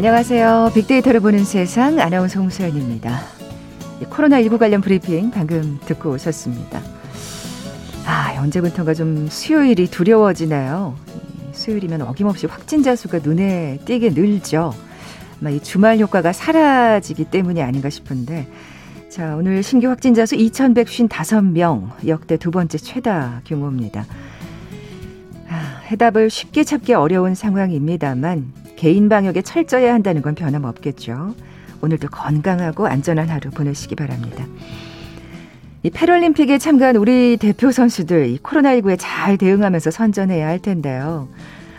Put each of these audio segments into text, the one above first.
안녕하세요. 빅데이터를 보는 세상 아나운서 홍소연입니다. 코로나19 관련 브리핑 방금 듣고 오셨습니다. 아, 언제부턴가 좀 수요일이 두려워지나요? 수요일이면 어김없이 확진자 수가 눈에 띄게 늘죠. 아마 이 주말 효과가 사라지기 때문이 아닌가 싶은데 자, 오늘 신규 확진자 수 2,155명, 역대 두 번째 최다 규모입니다. 아, 해답을 쉽게 찾기 어려운 상황입니다만 개인 방역에 철저해야 한다는 건 변함없겠죠. 오늘도 건강하고 안전한 하루 보내시기 바랍니다. 이 패럴림픽에 참가한 우리 대표 선수들 이 코로나19에 잘 대응하면서 선전해야 할 텐데요.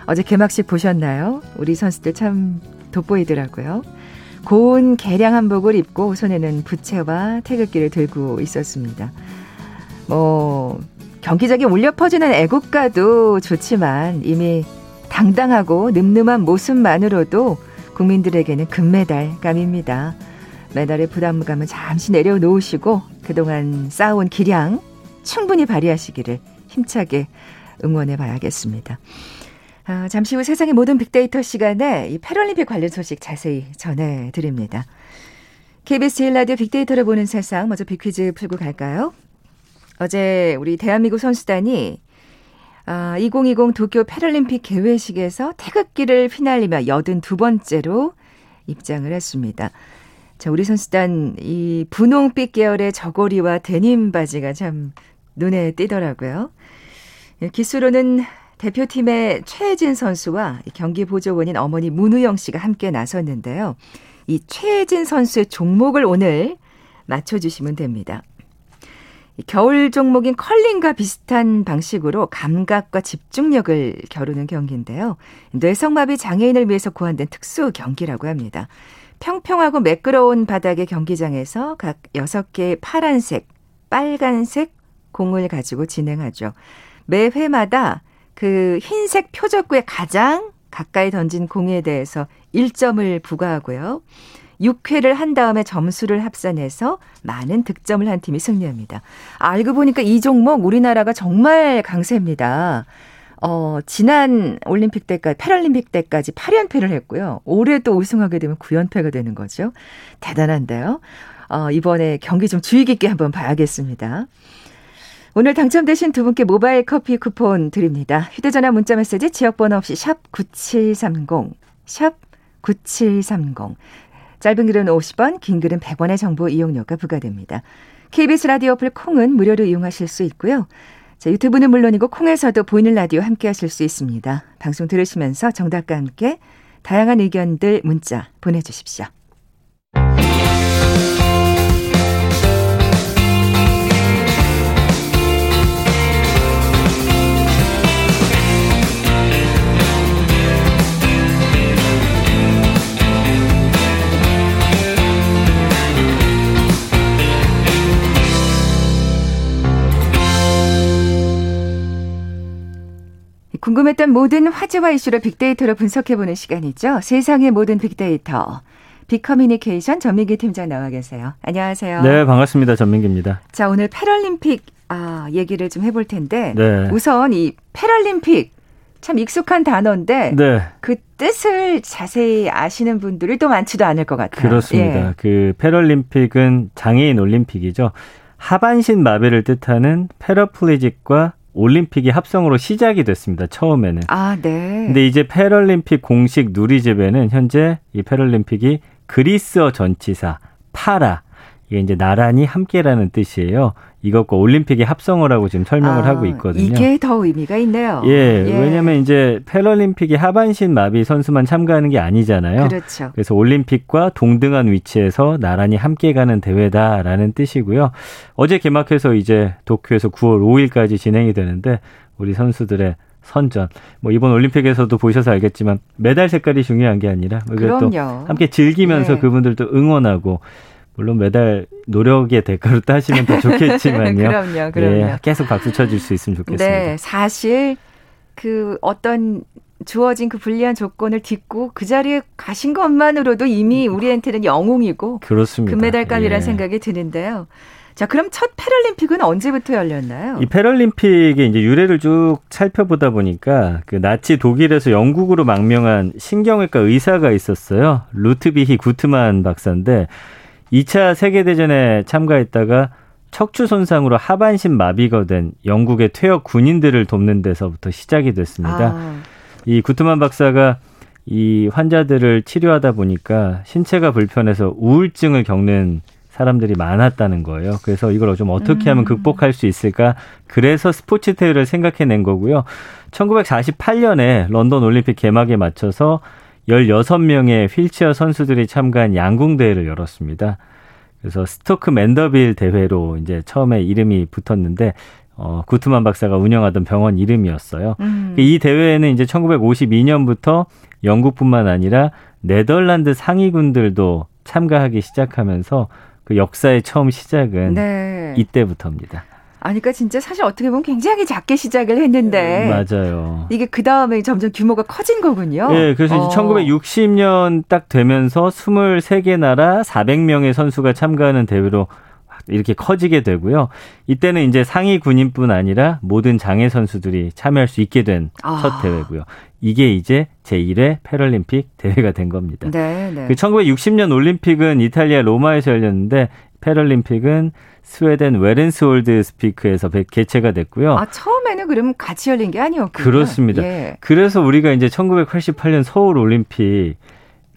어제 개막식 보셨나요? 우리 선수들 참 돋보이더라고요. 고운 개량 한복을 입고 손에는 부채와 태극기를 들고 있었습니다. 뭐 경기장에 울려 퍼지는 애국가도 좋지만 이미 당당하고 늠름한 모습만으로도 국민들에게는 금메달감입니다. 메달의 부담감은 잠시 내려놓으시고 그동안 쌓아온 기량 충분히 발휘하시기를 힘차게 응원해 봐야겠습니다. 아, 잠시 후 세상의 모든 빅데이터 시간에 이 패럴림픽 관련 소식 자세히 전해드립니다. KBS 1라디오 빅데이터를 보는 세상 먼저 빅퀴즈 풀고 갈까요? 어제 우리 대한민국 선수단이 아, 2020 도쿄 패럴림픽 개회식에서 태극기를 휘날리며 여든 두 번째로 입장을 했습니다. 자, 우리 선수단 이 분홍빛 계열의 저고리와 데님 바지가 참 눈에 띄더라고요. 예, 기수로는 대표팀의 최혜진 선수와 경기 보조원인 어머니 문우영 씨가 함께 나섰는데요. 이 최혜진 선수의 종목을 오늘 맞춰주시면 됩니다. 겨울 종목인 컬링과 비슷한 방식으로 감각과 집중력을 겨루는 경기인데요. 뇌성마비 장애인을 위해서 고안된 특수 경기라고 합니다. 평평하고 매끄러운 바닥의 경기장에서 각 6개의 파란색, 빨간색 공을 가지고 진행하죠. 매 회마다 그 흰색 표적구에 가장 가까이 던진 공에 대해서 1점을 부과하고요. 6회를 한 다음에 점수를 합산해서 많은 득점을 한 팀이 승리합니다. 알고 보니까 이 종목 우리나라가 정말 강세입니다. 어, 지난 올림픽 때까지, 패럴림픽 때까지 8연패를 했고요. 올해 또 우승하게 되면 9연패가 되는 거죠. 대단한데요. 어, 이번에 경기 좀 주의 깊게 한번 봐야겠습니다. 오늘 당첨되신 두 분께 모바일 커피 쿠폰 드립니다. 휴대전화 문자 메시지 지역번호 없이 샵 9730, 샵 9730. 짧은 글은 50원, 긴 글은 100원의 정보 이용료가 부과됩니다. KBS 라디오 어플 콩은 무료로 이용하실 수 있고요. 자, 유튜브는 물론이고 콩에서도 보이는 라디오 함께 하실 수 있습니다. 방송 들으시면서 정답과 함께 다양한 의견들 문자 보내주십시오. 궁금했던 모든 화제와 이슈를 빅데이터로 분석해보는 시간이죠. 세상의 모든 빅데이터. 빅커뮤니케이션 전민기 팀장 나와 계세요. 안녕하세요. 네, 반갑습니다. 전민기입니다. 자, 오늘 패럴림픽 아, 얘기를 좀 해볼 텐데 네. 우선 이 패럴림픽 참 익숙한 단어인데 네. 그 뜻을 자세히 아시는 분들이 또 많지도 않을 것 같아요. 그렇습니다. 예. 그 패럴림픽은 장애인 올림픽이죠. 하반신 마비를 뜻하는 패러플리직과 올림픽이 합성으로 시작이 됐습니다. 처음에는. 아, 네. 근데 이제 패럴림픽 공식 누리집에는 현재 이 패럴림픽이 그리스어 전치사 파라 이게 이제 나란히 함께라는 뜻이에요. 이것과 올림픽의 합성을 하고 지금 설명을 아, 하고 있거든요. 이게 더 의미가 있네요. 예, 예. 왜냐하면 이제 패럴림픽이 하반신 마비 선수만 참가하는 게 아니잖아요. 그렇죠. 그래서 올림픽과 동등한 위치에서 나란히 함께 가는 대회다라는 뜻이고요. 어제 개막해서 이제 도쿄에서 9월 5일까지 진행이 되는데 우리 선수들의 선전. 뭐 이번 올림픽에서도 보셔서 알겠지만 메달 색깔이 중요한 게 아니라 또 함께 즐기면서 예. 그분들도 응원하고 물론 매달 노력의 대가로 따시면 더 좋겠지만요. 그럼요, 네, 그럼요. 네, 계속 박수 쳐줄 수 있으면 좋겠습니다. 네, 사실 그 어떤 주어진 그 불리한 조건을 딛고 그 자리에 가신 것만으로도 이미 우리한테는 영웅이고 그렇습니다. 금메달감이라는 예. 생각이 드는데요. 자, 그럼 첫 패럴림픽은 언제부터 열렸나요? 이 패럴림픽의 이제 유래를 쭉 살펴보다 보니까 그 나치 독일에서 영국으로 망명한 신경외과 의사가 있었어요. 루트비히 구트만 박사인데 2차 세계대전에 참가했다가 척추 손상으로 하반신 마비가 된 영국의 퇴역 군인들을 돕는 데서부터 시작이 됐습니다. 아. 이 구트만 박사가 이 환자들을 치료하다 보니까 신체가 불편해서 우울증을 겪는 사람들이 많았다는 거예요. 그래서 이걸 좀 어떻게 하면 음. 극복할 수 있을까? 그래서 스포츠 테이를 생각해낸 거고요. 1948년에 런던 올림픽 개막에 맞춰서 16명의 휠체어 선수들이 참가한 양궁 대회를 열었습니다. 그래서 스토크 맨더빌 대회로 이제 처음에 이름이 붙었는데 어, 구트만 박사가 운영하던 병원 이름이었어요. 음. 이 대회에는 이제 1952년부터 영국뿐만 아니라 네덜란드 상위군들도 참가하기 시작하면서 그 역사의 처음 시작은 네. 이때부터입니다. 아니, 그러니까 진짜 사실 어떻게 보면 굉장히 작게 시작을 했는데. 맞아요. 이게 그 다음에 점점 규모가 커진 거군요. 네, 그래서 어. 1960년 딱 되면서 23개 나라 400명의 선수가 참가하는 대회로 이렇게 커지게 되고요. 이때는 이제 상위 군인뿐 아니라 모든 장애 선수들이 참여할 수 있게 된첫 아. 대회고요. 이게 이제 제1회 패럴림픽 대회가 된 겁니다. 네, 네. 그 1960년 올림픽은 이탈리아 로마에서 열렸는데 패럴림픽은 스웨덴 외른셸스비크에서 개최가 됐고요. 아, 처음에는 그럼 같이 열린 게 아니었군요. 그렇습니다. 예. 그래서 우리가 이제 1988년 서울 올림픽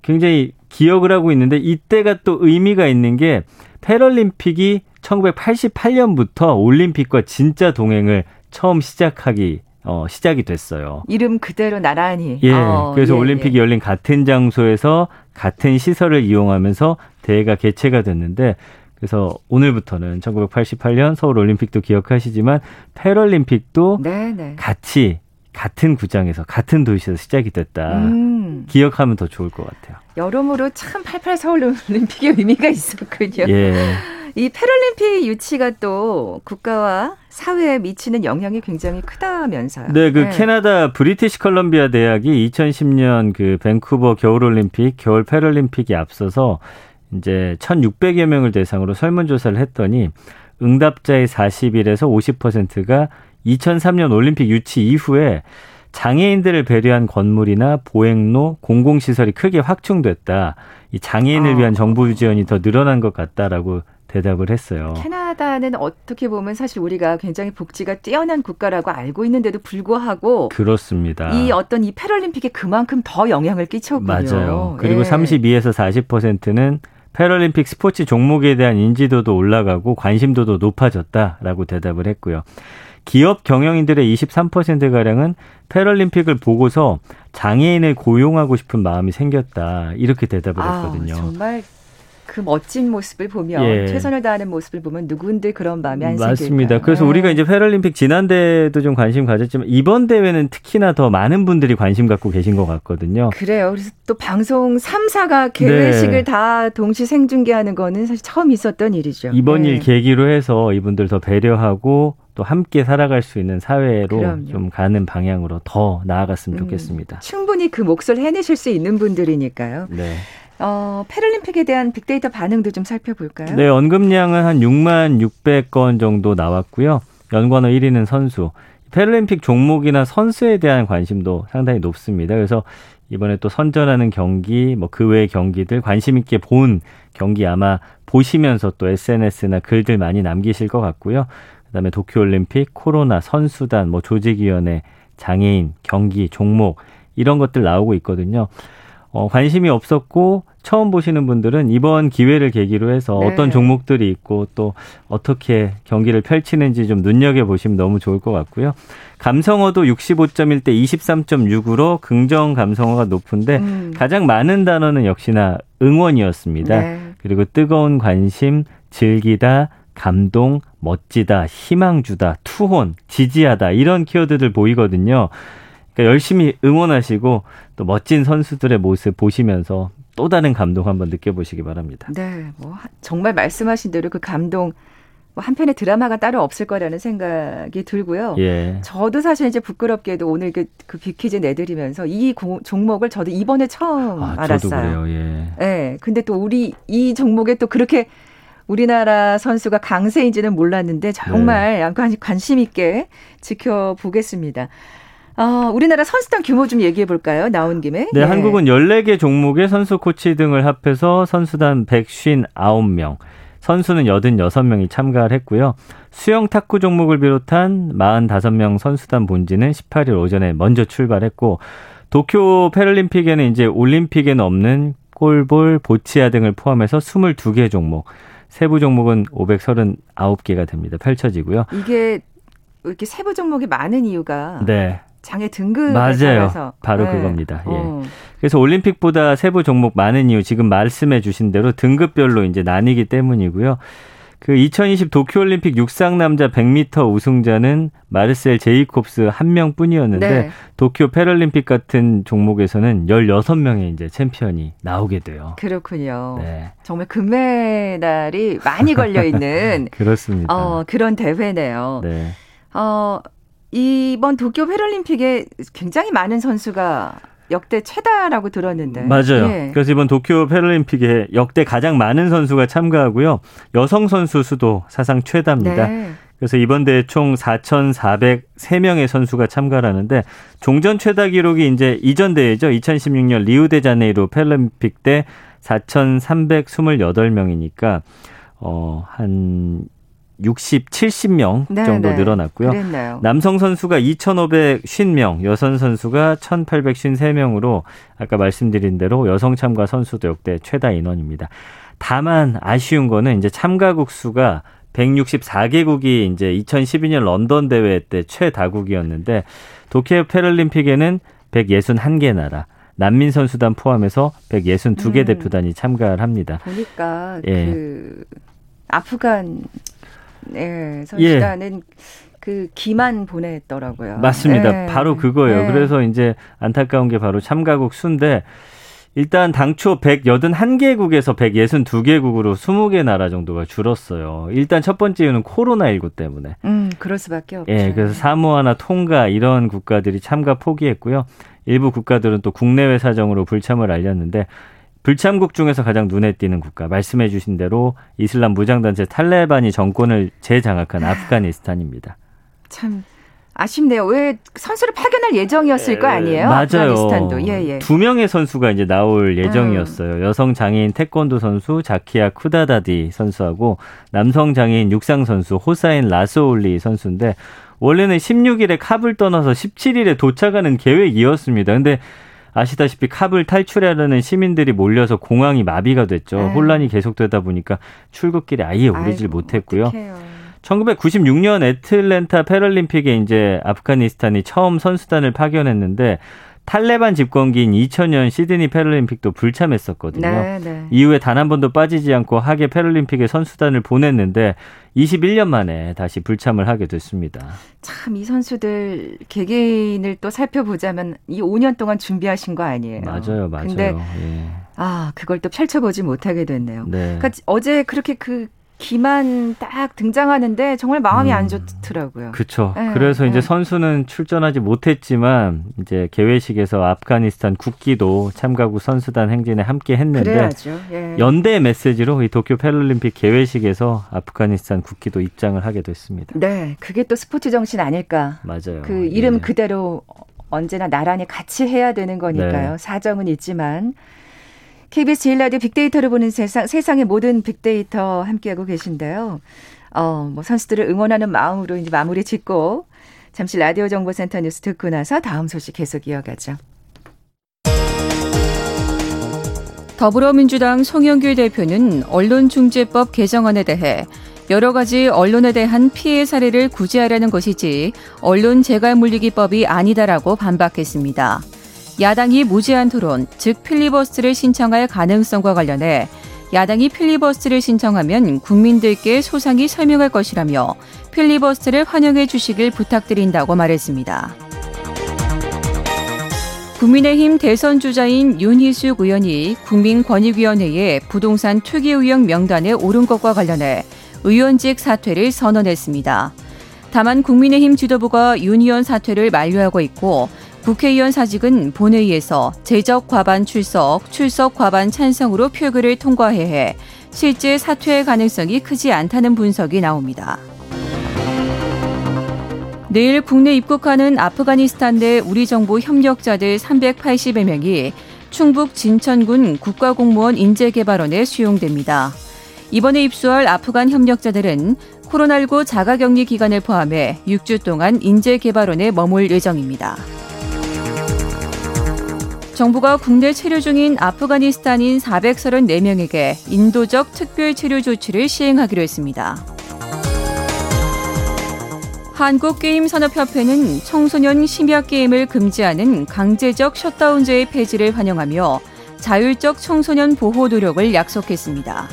굉장히 기억을 하고 있는데 이때가 또 의미가 있는 게 패럴림픽이 1988년부터 올림픽과 진짜 동행을 처음 시작하기 어, 시작이 됐어요. 이름 그대로 나란히. 예. 어, 그래서 예, 올림픽이 예. 열린 같은 장소에서 같은 시설을 이용하면서 대회가 개최가 됐는데 그래서 오늘부터는 1988년 서울 올림픽도 기억하시지만 패럴림픽도 네네. 네. 같이 같은 구장에서 같은 도시에서 시작이 됐다. 음. 기억하면 더 좋을 것 같아요. 여러모로 참 88 서울 올림픽의 의미가 있었군요. 예. 이 패럴림픽 유치가 또 국가와 사회에 미치는 영향이 굉장히 크다면서요. 네, 그 네. 캐나다 브리티시 컬럼비아 대학이 2010년 그 밴쿠버 겨울올림픽, 겨울 패럴림픽이 앞서서 이제 1,600여 명을 대상으로 설문조사를 했더니 응답자의 41에서 50%가 2003년 올림픽 유치 이후에 장애인들을 배려한 건물이나 보행로, 공공시설이 크게 확충됐다. 이 장애인을 아. 위한 정부 지원이 더 늘어난 것 같다라고 대답을 했어요. 캐나다는 어떻게 보면 사실 우리가 굉장히 복지가 뛰어난 국가라고 알고 있는데도 불구하고 그렇습니다. 이 어떤 이 패럴림픽에 그만큼 더 영향을 끼쳤군요. 맞아요. 그리고 예. 32에서 40%는 패럴림픽 스포츠 종목에 대한 인지도도 올라가고 관심도도 높아졌다라고 대답을 했고요. 기업 경영인들의 23%가량은 패럴림픽을 보고서 장애인을 고용하고 싶은 마음이 생겼다. 이렇게 대답을 아, 했거든요. 정말 그 멋진 모습을 보면 예. 최선을 다하는 모습을 보면 누군들 그런 마음이 안 맞습니다. 그래서 네. 우리가 이제 패럴림픽 지난대도 좀 관심 가졌지만 이번 대회는 특히나 더 많은 분들이 관심 갖고 계신 것 같거든요. 그래요. 그래서 또 방송 3사가 개회식을 네. 다 동시 생중계하는 거는 사실 처음 있었던 일이죠. 이번 네. 일 계기로 해서 이분들 더 배려하고 또 함께 살아갈 수 있는 사회로 그럼요. 좀 가는 방향으로 더 나아갔으면 음, 좋겠습니다. 충분히 그 몫을 해내실 수 있는 분들이니까요. 네. 어, 패럴림픽에 대한 빅데이터 반응도 좀 살펴볼까요? 네, 언급량은 한 6만 600건 정도 나왔고요. 연관어 1위는 선수. 패럴림픽 종목이나 선수에 대한 관심도 상당히 높습니다. 그래서 이번에 또 선전하는 경기, 뭐 그 외의 경기들 관심 있게 본 경기 아마 보시면서 또 SNS나 글들 많이 남기실 것 같고요. 그다음에 도쿄올림픽, 코로나, 선수단, 뭐 조직위원회, 장애인, 경기, 종목 이런 것들 나오고 있거든요. 어, 관심이 없었고 처음 보시는 분들은 이번 기회를 계기로 해서 네. 어떤 종목들이 있고 또 어떻게 경기를 펼치는지 좀 눈여겨 보시면 너무 좋을 것 같고요. 감성어도 65.1대 23.6으로 긍정 감성어가 높은데 음. 가장 많은 단어는 역시나 응원이었습니다. 네. 그리고 뜨거운 관심, 즐기다, 감동, 멋지다, 희망 주다, 투혼, 지지하다 이런 키워드들 보이거든요. 그러니까 열심히 응원하시고 또 멋진 선수들의 모습 보시면서 또 다른 감동 한번 느껴보시기 바랍니다. 네, 뭐 정말 말씀하신 대로 그 감동 뭐 한편의 드라마가 따로 없을 거라는 생각이 들고요. 예. 저도 사실 이제 부끄럽게도 오늘 그, 그 빅퀴즈 내드리면서 이 고, 종목을 저도 이번에 처음 아, 알았어요. 예. 네. 근데 또 우리 이 종목에 또 그렇게 우리나라 선수가 강세인지는 몰랐는데 정말 네. 관, 관심 있게 지켜보겠습니다. 어, 우리나라 선수단 규모 좀 얘기해 볼까요? 나온 김에. 네, 예. 한국은 14개 종목의 선수 코치 등을 합해서 선수단 159명, 선수는 86명이 참가를 했고요. 수영 탁구 종목을 비롯한 45명 선수단 본지는 18일 오전에 먼저 출발했고 도쿄 패럴림픽에는 이제 올림픽에는 없는 골볼, 보치아 등을 포함해서 22개 종목, 세부 종목은 539개가 됩니다. 펼쳐지고요. 이게 이렇게 세부 종목이 많은 이유가 네. 장애 등급에 맞아요. 바로 네. 그겁니다. 예. 어. 그래서 올림픽보다 세부 종목 많은 이유 지금 말씀해 주신 대로 등급별로 이제 나뉘기 때문이고요. 그 2020 도쿄 올림픽 육상 남자 100m 우승자는 마르셀 제이콥스 한 명뿐이었는데 네. 도쿄 패럴림픽 같은 종목에서는 16명의 이제 챔피언이 나오게 돼요. 그렇군요. 네. 정말 금메달이 많이 걸려 있는 그렇습니다. 어, 그런 대회네요. 네. 어, 이번 도쿄 패럴림픽에 굉장히 많은 선수가 역대 최다라고 들었는데. 맞아요. 예. 그래서 이번 도쿄 패럴림픽에 역대 가장 많은 선수가 참가하고요. 여성 선수 수도 사상 최다입니다. 네. 그래서 이번 대회 총 4,403명의 선수가 참가를 하는데 종전 최다 기록이 이제 이전 대회죠. 2016년 리우데자네이루 패럴림픽 때 4,328명이니까 어 한 60, 70명 네, 정도 네. 늘어났고요. 그랬나요? 남성 선수가 2,550명, 여성 선수가 1,853명으로 아까 말씀드린 대로 여성 참가 선수도 역대 최다 인원입니다. 다만 아쉬운 거는 이제 참가국 수가 164개국이 이제 2012년 런던 대회 때 최다국이었는데 도쿄 패럴림픽에는 161개 나라, 난민 선수단 포함해서 162개 음. 대표단이 참가를 합니다. 보니까 예. 그 아프간 네, 선수단은 예. 그 기만 보냈더라고요. 맞습니다. 네. 바로 그거예요. 네. 그래서 이제 안타까운 게 바로 참가국 수인데 일단 당초 181개국에서 162개국으로 20개 나라 정도가 줄었어요. 일단 첫 번째 이유는 코로나19 때문에. 음, 그럴 수밖에 없죠. 예, 그래서 사모아나 통가 이런 국가들이 참가 포기했고요. 일부 국가들은 또 국내외 사정으로 불참을 알렸는데 불참국 중에서 가장 눈에 띄는 국가 말씀해 주신 대로 이슬람 무장단체 탈레반이 정권을 재장악한 아프가니스탄입니다. 참 아쉽네요. 왜 선수를 파견할 예정이었을 거 아니에요? 맞아요. 아프가니스탄도. 예, 예. 두 명의 선수가 이제 나올 예정이었어요. 음. 여성 장애인 태권도 선수 자키야 쿠다다디 선수하고 남성 장애인 육상 선수 호사인 라소올리 선수인데 원래는 16일에 카불 떠나서 17일에 도착하는 계획이었습니다. 근데 아시다시피 카불 탈출하려는 시민들이 몰려서 공항이 마비가 됐죠. 네. 혼란이 계속되다 보니까 출국길에 아예 오르질 못했고요. 어떡해요. 1996년 애틀랜타 패럴림픽에 이제 아프가니스탄이 처음 선수단을 파견했는데 탈레반 집권기인 2000년 시드니 패럴림픽도 불참했었거든요. 네, 네. 이후에 단 한 번도 빠지지 않고 하계 패럴림픽에 선수단을 보냈는데 21년 만에 다시 불참을 하게 됐습니다. 참 이 선수들 개개인을 또 살펴보자면 이 5년 동안 준비하신 거 아니에요. 맞아요, 맞아요. 근데 예. 아 그걸 또 펼쳐보지 못하게 됐네요. 네. 그러니까 어제 그렇게 그 기만 딱 등장하는데 정말 마음이 음, 안 좋더라고요. 그렇죠. 네, 그래서 네. 이제 선수는 출전하지 못했지만 이제 개회식에서 아프가니스탄 국기도 참가국 선수단 행진에 함께 했는데 예. 연대 메시지로 이 도쿄 패럴림픽 개회식에서 아프가니스탄 국기도 입장을 하게 됐습니다. 네, 그게 또 스포츠 정신 아닐까. 맞아요. 그 이름 예. 그대로 언제나 나란히 같이 해야 되는 거니까요. 네. 사정은 있지만 KBS 제일 라디오 빅데이터를 보는 세상, 세상의 모든 빅데이터 함께하고 계신데요. 어, 뭐 선수들을 응원하는 마음으로 이제 마무리 짓고 잠시 라디오 정보센터 뉴스 듣고 나서 다음 소식 계속 이어가죠. 더불어민주당 송영길 대표는 언론중재법 개정안에 대해 여러 가지 언론에 대한 피해 사례를 구제하려는 것이지 언론 재갈 물리기법이 아니다라고 반박했습니다. 야당이 무제한 토론, 즉 필리버스트를 신청할 가능성과 관련해 야당이 필리버스트를 신청하면 국민들께 소상히 설명할 것이라며 필리버스트를 환영해 주시길 부탁드린다고 말했습니다. 국민의힘 대선 주자인 윤희숙 의원이 국민권익위원회에 부동산 투기 의혹 명단에 오른 것과 관련해 의원직 사퇴를 선언했습니다. 다만 국민의힘 지도부가 윤 의원 사퇴를 만류하고 있고 국회의원 사직은 본회의에서 재적 과반 출석, 출석 과반 찬성으로 표결을 통과해야 해 실제 사퇴의 가능성이 크지 않다는 분석이 나옵니다. 내일 국내 입국하는 아프가니스탄 내 우리 정부 협력자들 380여 명이 충북 진천군 국가공무원 인재개발원에 수용됩니다. 이번에 입소할 아프간 협력자들은 코로나19 자가격리 기간을 포함해 6주 동안 인재개발원에 머물 예정입니다. 정부가 국내 체류 중인 아프가니스탄인 434명에게 인도적 특별 체류 조치를 시행하기로 했습니다. 한국게임산업협회는 청소년 심야 게임을 금지하는 강제적 셧다운제의 폐지를 환영하며 자율적 청소년 보호 노력을 약속했습니다.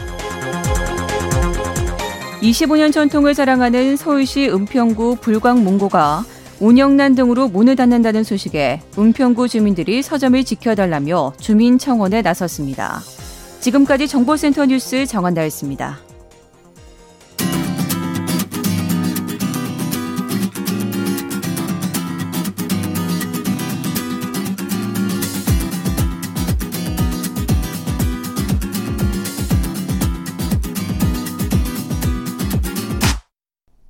25년 전통을 자랑하는 서울시 은평구 불광문고가 운영난 등으로 문을 닫는다는 소식에 은평구 주민들이 서점을 지켜달라며 주민 청원에 나섰습니다. 지금까지 정보센터 뉴스 정한다였습니다.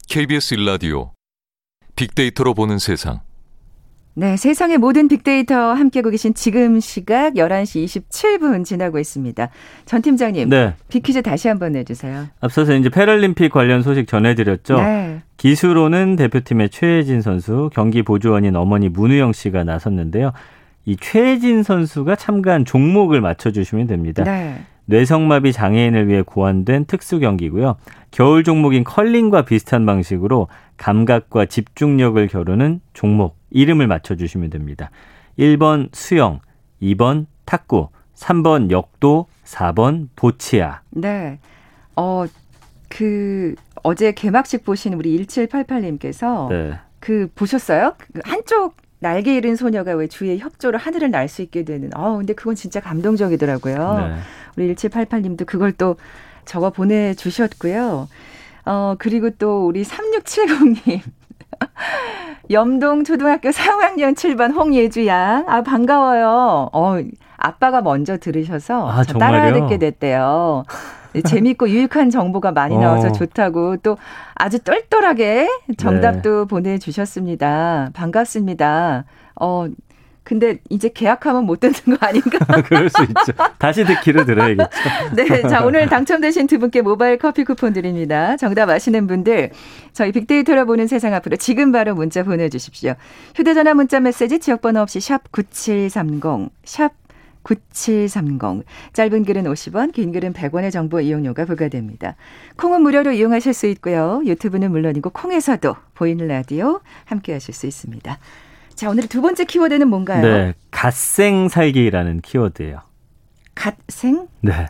KBS 일라디오 빅데이터로 보는 세상. 네, 세상의 모든 빅데이터 함께하고 계신 지금 시각 11시 27분 지나고 있습니다. 전 팀장님, 네. 빅퀴즈 다시 한번 내주세요. 앞서서 이제 패럴림픽 관련 소식 전해드렸죠. 네. 기수로는 대표팀의 최혜진 선수, 경기 보조원인 어머니 문우영 씨가 나섰는데요. 이 최혜진 선수가 참가한 종목을 맞춰주시면 됩니다. 네. 뇌성마비 장애인을 위해 고안된 특수 경기고요. 겨울 종목인 컬링과 비슷한 방식으로 감각과 집중력을 겨루는 종목 이름을 맞춰 주시면 됩니다. 1번 수영, 2번 탁구, 3번 역도, 4번 보치아. 네. 어, 그 어제 개막식 보신 우리 1788님께서 네. 그 보셨어요? 그 한쪽 날개 잃은 소녀가 왜 주위에 협조를 하늘을 날 수 있게 되는. 어, 근데 그건 진짜 감동적이더라고요. 네. 우리 1788님도 그걸 또 적어 보내주셨고요. 어, 그리고 또 우리 3670님. 염동 초등학교 4학년 7반 홍예주 양. 아, 반가워요. 어, 아빠가 먼저 들으셔서 아, 따라 듣게 됐대요. 네, 재밌고 유익한 정보가 많이 나와서 어. 좋다고 또 아주 똘똘하게 정답도 네. 보내주셨습니다. 반갑습니다. 어, 근데 이제 계약하면 못 듣는 거 아닌가? 그럴 수 있죠. 다시 듣기로 들어야겠죠. 네. 자, 오늘 당첨되신 두 분께 모바일 커피 쿠폰 드립니다. 정답 아시는 분들, 저희 빅데이터로 보는 세상 앞으로 지금 바로 문자 보내주십시오. 휴대전화 문자 메시지 지역번호 없이 샵 9730, 샵 9730. 짧은 글은 50원, 긴 글은 100원의 정보 이용료가 부과됩니다. 콩은 무료로 이용하실 수 있고요. 유튜브는 물론이고 콩에서도 보이는 라디오 함께 하실 수 있습니다. 자, 오늘 두 번째 키워드는 뭔가요? 네. 갓생 살기라는 키워드예요. 갓생? 네.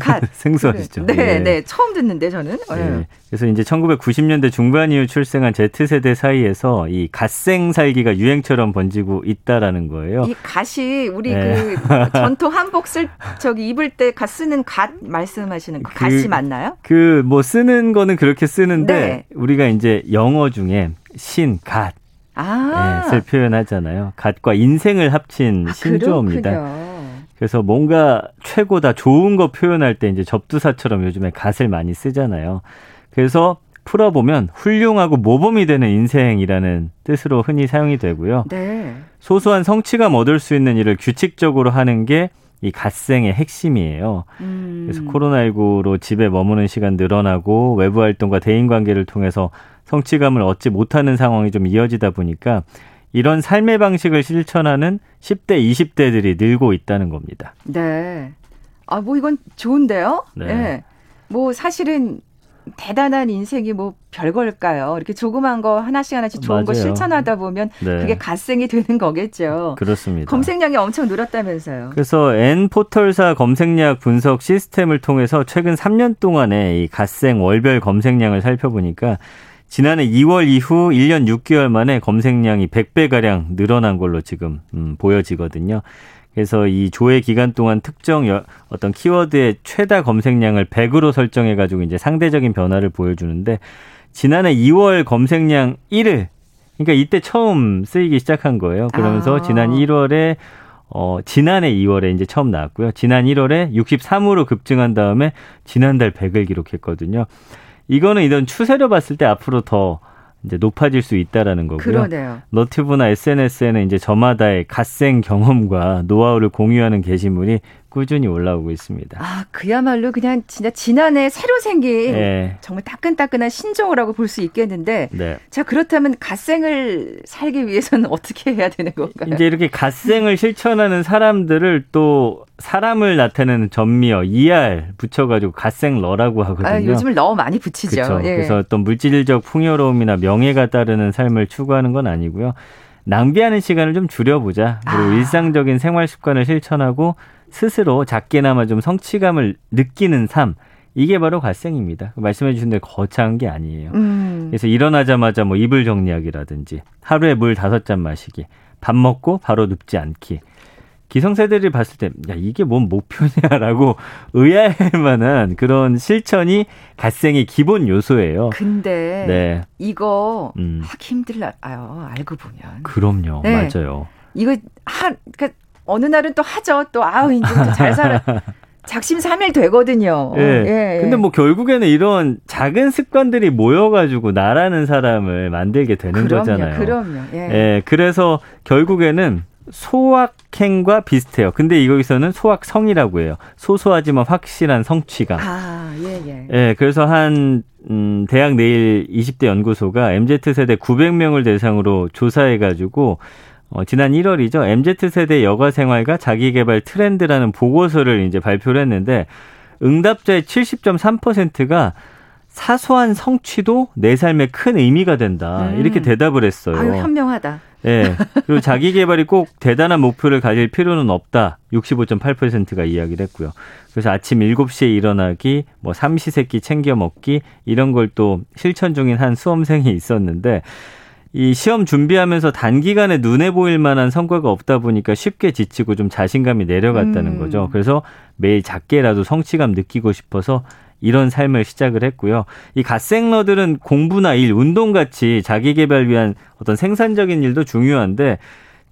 갓. 생소하시죠? 네, 네, 네. 처음 듣는데 저는. 네. 네. 그래서 이제 1990년대 중반 이후 출생한 Z세대 사이에서 이 갓생 살기가 유행처럼 번지고 있다라는 거예요. 이 갓이 우리 네. 그 전통 한복 쓸 저기 입을 때 갓 쓰는 갓 말씀하시는 그, 갓이 맞나요? 그 뭐 쓰는 거는 그렇게 쓰는데 네. 우리가 이제 영어 중에 신, God 아. 네, 표현하잖아요. 갓과 인생을 합친 아, 신조어입니다. 그렇군요. 그래서 뭔가 최고다 좋은 거 표현할 때 이제 접두사처럼 요즘에 갓을 많이 쓰잖아요. 그래서 풀어보면 훌륭하고 모범이 되는 인생이라는 뜻으로 흔히 사용이 되고요. 네. 소소한 성취감 얻을 수 있는 일을 규칙적으로 하는 게 이 갓생의 핵심이에요. 음. 그래서 코로나19로 집에 머무는 시간 늘어나고 외부 활동과 대인 관계를 통해서 성취감을 얻지 못하는 상황이 좀 이어지다 보니까 이런 삶의 방식을 실천하는 10대, 20대들이 늘고 있다는 겁니다. 네. 아, 뭐 이건 좋은데요? 네. 네. 뭐 사실은 대단한 인생이 뭐 별걸까요? 이렇게 조그만 거 하나씩 하나씩 좋은 맞아요. 거 실천하다 보면 네. 그게 갓생이 되는 거겠죠. 그렇습니다. 검색량이 엄청 늘었다면서요. 그래서 N 포털사 검색량 분석 시스템을 통해서 최근 3년 동안의 이 갓생 월별 검색량을 살펴보니까 지난해 2월 이후 1년 6개월 만에 검색량이 100배가량 늘어난 걸로 지금 음, 보여지거든요. 그래서 이 조회 기간 동안 특정 어떤 키워드의 최다 검색량을 100으로 설정해 가지고 이제 상대적인 변화를 보여주는데 지난해 2월 검색량 1을 그러니까 이때 처음 쓰이기 시작한 거예요. 그러면서 아. 지난 1월에 어, 지난해 2월에 이제 처음 나왔고요. 지난 1월에 63으로 급증한 다음에 지난달 100을 기록했거든요. 이거는 이런 추세로 봤을 때 앞으로 더 이제 높아질 수 있다라는 거고요. 그러네요. 너튜브나 SNS에는 이제 저마다의 갓생 경험과 노하우를 공유하는 게시물이 꾸준히 올라오고 있습니다. 아, 그야말로 그냥 진짜 지난해 새로 생긴 네. 정말 따끈따끈한 신종이라고 볼 수 있겠는데 네. 자, 그렇다면 갓생을 살기 위해서는 어떻게 해야 되는 건가요? 이제 이렇게 갓생을 실천하는 사람들을 또 사람을 나타내는 전미어 ER 붙여가지고 갓생러라고 하거든요. 아, 요즘을 너무 많이 붙이죠. 예. 그래서 어떤 물질적 풍요로움이나 명예가 따르는 삶을 추구하는 건 아니고요. 낭비하는 시간을 좀 줄여보자. 그리고 아. 일상적인 생활 습관을 실천하고 스스로 작게나마 좀 성취감을 느끼는 삶. 이게 바로 갓생입니다. 말씀해 주신 대로 거창한 게 아니에요. 음. 그래서 일어나자마자 뭐 이불 정리하기라든지 하루에 물 다섯 잔 마시기, 밥 먹고 바로 눕지 않기. 기성세대를 봤을 때, 야, 이게 뭔 목표냐라고 의아할 만한 그런 실천이 갓생의 기본 요소예요. 근데, 네. 이거 음. 하기 힘들어요. 알고 보면. 그럼요. 네. 맞아요. 이거 한, 그러니까 어느 날은 또 하죠. 또 아우 이제 잘 살아. 작심 삼일 되거든요. 예. 예, 예. 근데 뭐 결국에는 이런 작은 습관들이 모여가지고 나라는 사람을 만들게 되는 그럼요, 거잖아요. 그럼요. 예. 예. 그래서 결국에는 소확행과 비슷해요. 근데 여기서는 소확성이라고 해요. 소소하지만 확실한 성취감. 아, 예, 예. 예, 그래서 한, 음, 대학 내일 20대 연구소가 MZ세대 900명을 대상으로 조사해가지고 어, 지난 1월이죠. MZ세대 여가 생활과 자기 개발 트렌드라는 보고서를 이제 발표를 했는데 응답자의 70.3%가 사소한 성취도 내 삶에 큰 의미가 된다. 음. 이렇게 대답을 했어요. 아유, 현명하다. 예. 네. 그리고 자기 개발이 꼭 대단한 목표를 가질 필요는 없다. 65.8%가 이야기를 했고요. 그래서 아침 7시에 일어나기, 뭐 삼시세끼 챙겨 먹기 이런 걸 또 실천 중인 한 수험생이 있었는데 이 시험 준비하면서 단기간에 눈에 보일 만한 성과가 없다 보니까 쉽게 지치고 좀 자신감이 내려갔다는 음. 거죠. 그래서 매일 작게라도 성취감 느끼고 싶어서 이런 삶을 시작을 했고요. 이 갓생러들은 공부나 일, 운동 같이 자기 개발 위한 어떤 생산적인 일도 중요한데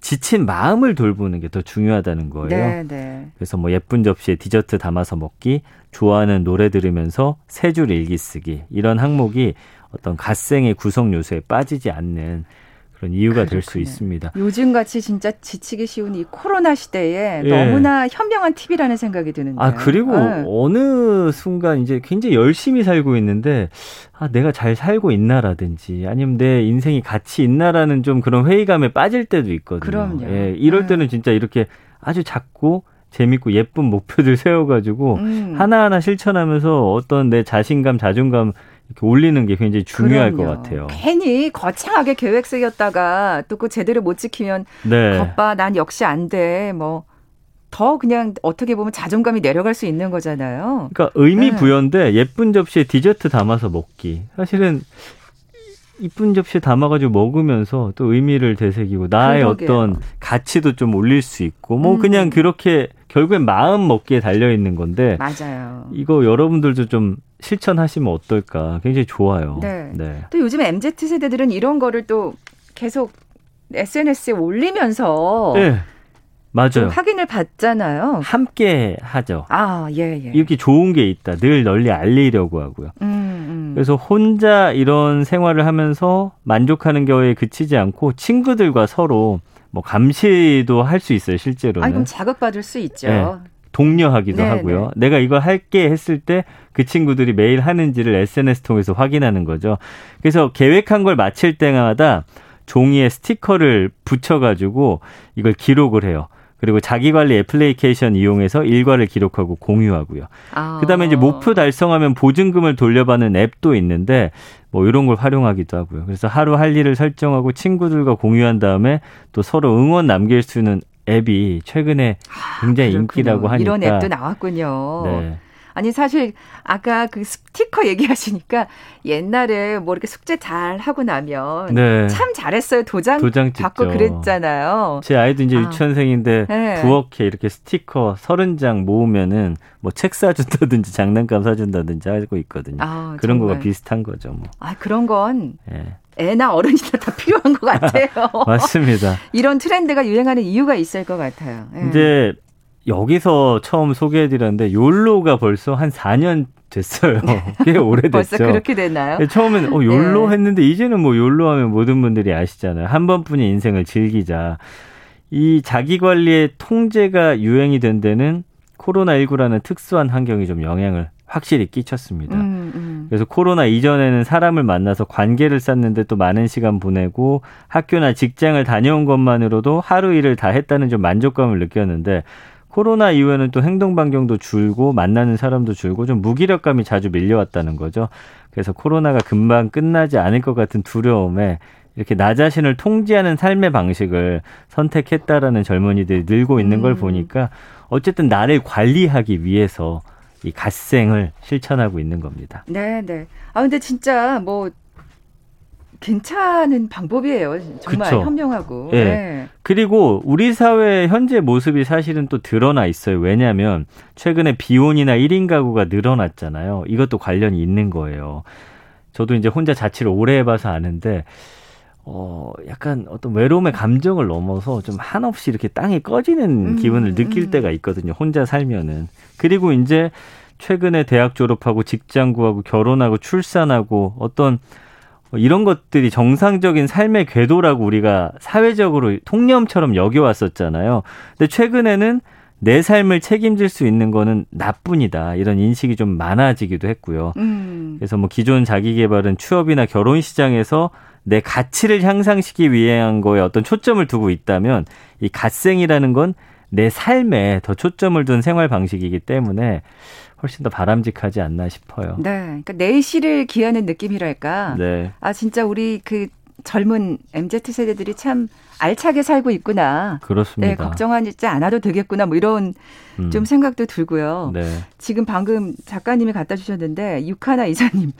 지친 마음을 돌보는 게 더 중요하다는 거예요. 네, 네. 그래서 뭐 예쁜 접시에 디저트 담아서 먹기, 좋아하는 노래 들으면서 세 줄 일기 쓰기 이런 항목이 어떤 갓생의 구성 요소에 빠지지 않는 그런 이유가 될 수 있습니다. 요즘 같이 진짜 지치기 쉬운 이 코로나 시대에 예. 너무나 현명한 팁이라는 생각이 드는데. 아 그리고 네. 어느 순간 이제 굉장히 열심히 살고 있는데 아 내가 잘 살고 있나라든지 아니면 내 인생이 가치 있나라는 좀 그런 회의감에 빠질 때도 있거든요. 그럼요. 예, 이럴 네. 때는 진짜 이렇게 아주 작고 재밌고 예쁜 목표들 세워가지고 음. 하나하나 실천하면서 어떤 내 자신감, 자존감 이렇게 올리는 게 굉장히 중요할 그럼요. 것 같아요. 괜히 거창하게 계획 세웠다가 또 그 제대로 못 지키면 네. 겉봐 난 역시 안 돼. 뭐더 그냥 어떻게 보면 자존감이 내려갈 수 있는 거잖아요. 그러니까 의미 네. 부여인데 예쁜 접시에 디저트 담아서 먹기. 사실은 이쁜 접시에 담아가지고 먹으면서 또 의미를 되새기고 나의 그러게요. 어떤 가치도 좀 올릴 수 있고 뭐 음. 그냥 그렇게 결국엔 마음 먹기에 달려 있는 건데 맞아요. 이거 여러분들도 좀 실천하시면 어떨까 굉장히 좋아요. 네. 네. 또 요즘 MZ 세대들은 이런 거를 또 계속 SNS에 올리면서 네. 맞아요. 확인을 받잖아요. 함께 하죠. 아, 예, 예. 이렇게 좋은 게 있다. 늘 널리 알리려고 하고요. 음, 음. 그래서 혼자 이런 생활을 하면서 만족하는 겨에 그치지 않고 친구들과 서로 뭐 감시도 할 수 있어요, 실제로는. 아, 그럼 자극받을 수 있죠. 네. 독려하기도 네, 하고요. 네. 내가 이걸 할게 했을 때 그 친구들이 매일 하는지를 SNS 통해서 확인하는 거죠. 그래서 계획한 걸 마칠 때마다 종이에 스티커를 붙여가지고 이걸 기록을 해요. 그리고 자기 관리 애플리케이션 이용해서 일과를 기록하고 공유하고요. 아. 그다음에 이제 목표 달성하면 보증금을 돌려받는 앱도 있는데 뭐 이런 걸 활용하기도 하고요. 그래서 하루 할 일을 설정하고 친구들과 공유한 다음에 또 서로 응원 남길 수 있는 앱이 최근에 아, 굉장히 아, 인기라고 하니까 이런 앱도 나왔군요. 네. 아니 사실 아까 그 스티커 얘기하시니까 옛날에 뭐 이렇게 숙제 잘 하고 나면 네. 참 잘했어요 도장, 도장 받고 그랬잖아요. 제 아이도 이제 아. 유치원생인데 네. 부엌에 이렇게 스티커 서른 장 모으면은 뭐 책 사준다든지 장난감 사준다든지 하고 있거든요. 아, 그런 거가 비슷한 거죠. 뭐. 아 그런 건 네. 애나 어른이나 다 필요한 것 같아요. 맞습니다. 이런 트렌드가 유행하는 이유가 있을 것 같아요. 네. 이제 여기서 처음 소개해드렸는데 욜로가 벌써 한 4년 됐어요. 꽤 오래됐죠. 벌써 그렇게 됐나요? 네, 처음엔 어, 욜로 네. 했는데 이제는 뭐 욜로 하면 모든 분들이 아시잖아요. 한 번뿐인 인생을 즐기자. 이 자기 관리의 통제가 유행이 된 데는 코로나19라는 특수한 환경이 좀 영향을 확실히 끼쳤습니다. 음, 음. 그래서 코로나 이전에는 사람을 만나서 관계를 쌓는데 또 많은 시간 보내고 학교나 직장을 다녀온 것만으로도 하루 일을 다 했다는 좀 만족감을 느꼈는데 코로나 이후에는 또 행동 반경도 줄고 만나는 사람도 줄고 좀 무기력감이 자주 밀려왔다는 거죠. 그래서 코로나가 금방 끝나지 않을 것 같은 두려움에 이렇게 나 자신을 통제하는 삶의 방식을 선택했다라는 젊은이들이 늘고 있는 걸 음. 보니까 어쨌든 나를 관리하기 위해서 이 갓생을 실천하고 있는 겁니다. 네, 네. 아 근데 진짜 뭐 괜찮은 방법이에요. 정말 그쵸. 현명하고. 네. 네. 그리고 우리 사회의 현재 모습이 사실은 또 드러나 있어요. 왜냐하면 최근에 비혼이나 1인 가구가 늘어났잖아요. 이것도 관련이 있는 거예요. 저도 이제 혼자 자취를 오래 해봐서 아는데 어, 약간 어떤 외로움의 감정을 넘어서 좀 한없이 이렇게 땅이 꺼지는 음, 기분을 느낄 음. 때가 있거든요. 혼자 살면은. 그리고 이제 최근에 대학 졸업하고 직장 구하고 결혼하고 출산하고 어떤 이런 것들이 정상적인 삶의 궤도라고 우리가 사회적으로 통념처럼 여겨왔었잖아요. 근데 최근에는 내 삶을 책임질 수 있는 거는 나뿐이다. 이런 인식이 좀 많아지기도 했고요. 음. 그래서 뭐 기존 자기 개발은 취업이나 결혼 시장에서 내 가치를 향상시키기 위한 거에 어떤 초점을 두고 있다면 이 갓생이라는 건 내 삶에 더 초점을 둔 생활 방식이기 때문에 훨씬 더 바람직하지 않나 싶어요. 네. 그러니까 내실을 기하는 느낌이랄까. 네. 아 진짜 우리 그 젊은 MZ 세대들이 참 알차게 살고 있구나. 그렇습니다. 네, 걱정하지 않아도 되겠구나. 뭐 이런 음. 좀 생각도 들고요. 네. 지금 방금 작가님이 갖다 주셨는데 육하나 이사님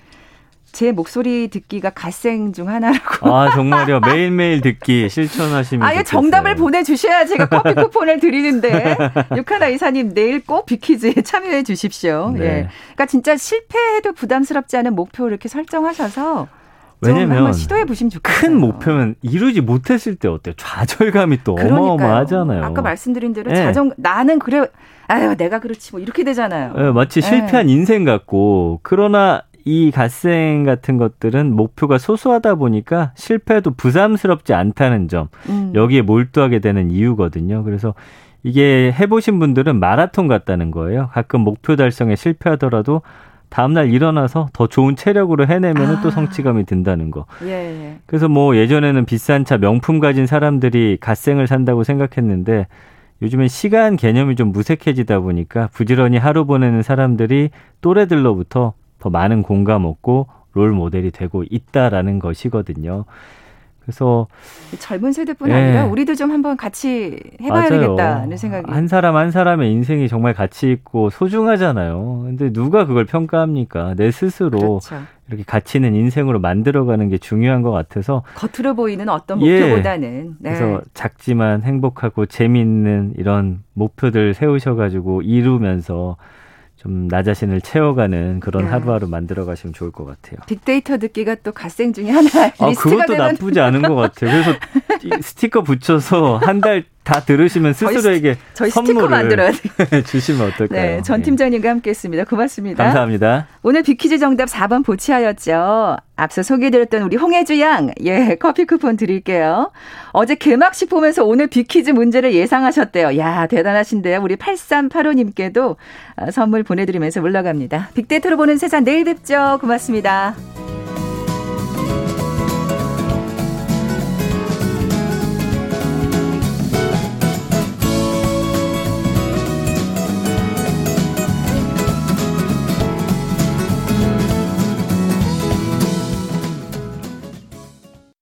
제 목소리 듣기가 갓생 중 하나라고. 아, 정말요? 매일매일 듣기 실천하시면. 아예 정답을 보내주셔야 제가 커피 쿠폰을 드리는데. 육하나 이사님, 내일 꼭 비키즈에 참여해 주십시오. 네. 예. 그러니까 진짜 실패해도 부담스럽지 않은 목표 이렇게 설정하셔서. 왜냐면 시도해 보시면 좋겠어요. 큰 목표면 이루지 못했을 때 어때요? 좌절감이 또 그러니까요. 어마어마하잖아요. 아까 말씀드린 대로 네. 자정 나는 그래 아유 내가 그렇지 뭐 이렇게 되잖아요. 네, 마치 실패한 네. 인생 같고 그러나 이 갓생 같은 것들은 목표가 소소하다 보니까 실패도 부담스럽지 않다는 점 음. 여기에 몰두하게 되는 이유거든요. 그래서 이게 해보신 분들은 마라톤 같다는 거예요. 가끔 목표 달성에 실패하더라도 다음날 일어나서 더 좋은 체력으로 해내면 아. 또 성취감이 든다는 거. 예, 예. 그래서 뭐 예전에는 비싼 차 명품 가진 사람들이 갓생을 산다고 생각했는데 요즘엔 시간 개념이 좀 무색해지다 보니까 부지런히 하루 보내는 사람들이 또래들로부터 더 많은 공감 얻고 롤 모델이 되고 있다라는 것이거든요. 그래서 젊은 세대뿐 예. 아니라 우리도 좀 한번 같이 해봐야 맞아요. 되겠다는 생각이 한 사람 한 사람의 인생이 정말 가치 있고 소중하잖아요. 근데 누가 그걸 평가합니까? 내 스스로 그렇죠. 이렇게 가치 있는 인생으로 만들어가는 게 중요한 것 같아서 겉으로 보이는 어떤 목표보다는 예. 네. 그래서 작지만 행복하고 재미있는 이런 목표들 세우셔가지고 이루면서 좀 나 자신을 채워가는 그런 야. 하루하루 만들어 가시면 좋을 것 같아요. 빅데이터 듣기가 또 갓생 중에 하나 아, 그것도 되는... 나쁘지 않은 것 같아요. 그래서 스티커 붙여서 한 달 다 들으시면 스스로에게 저희, 저희 선물을 만들어야 돼. 주시면 어떨까요? 네, 전 팀장님과 함께했습니다. 고맙습니다. 감사합니다. 오늘 빅퀴즈 정답 4번 보치하였죠. 앞서 소개해드렸던 우리 홍혜주 양, 예, 커피 쿠폰 드릴게요. 어제 개막식 보면서 오늘 빅퀴즈 문제를 예상하셨대요. 야, 대단하신데요. 우리 8385님께도 아, 선물 보내드리면서 물러갑니다. 빅데이터로 보는 세상 내일 뵙죠. 고맙습니다.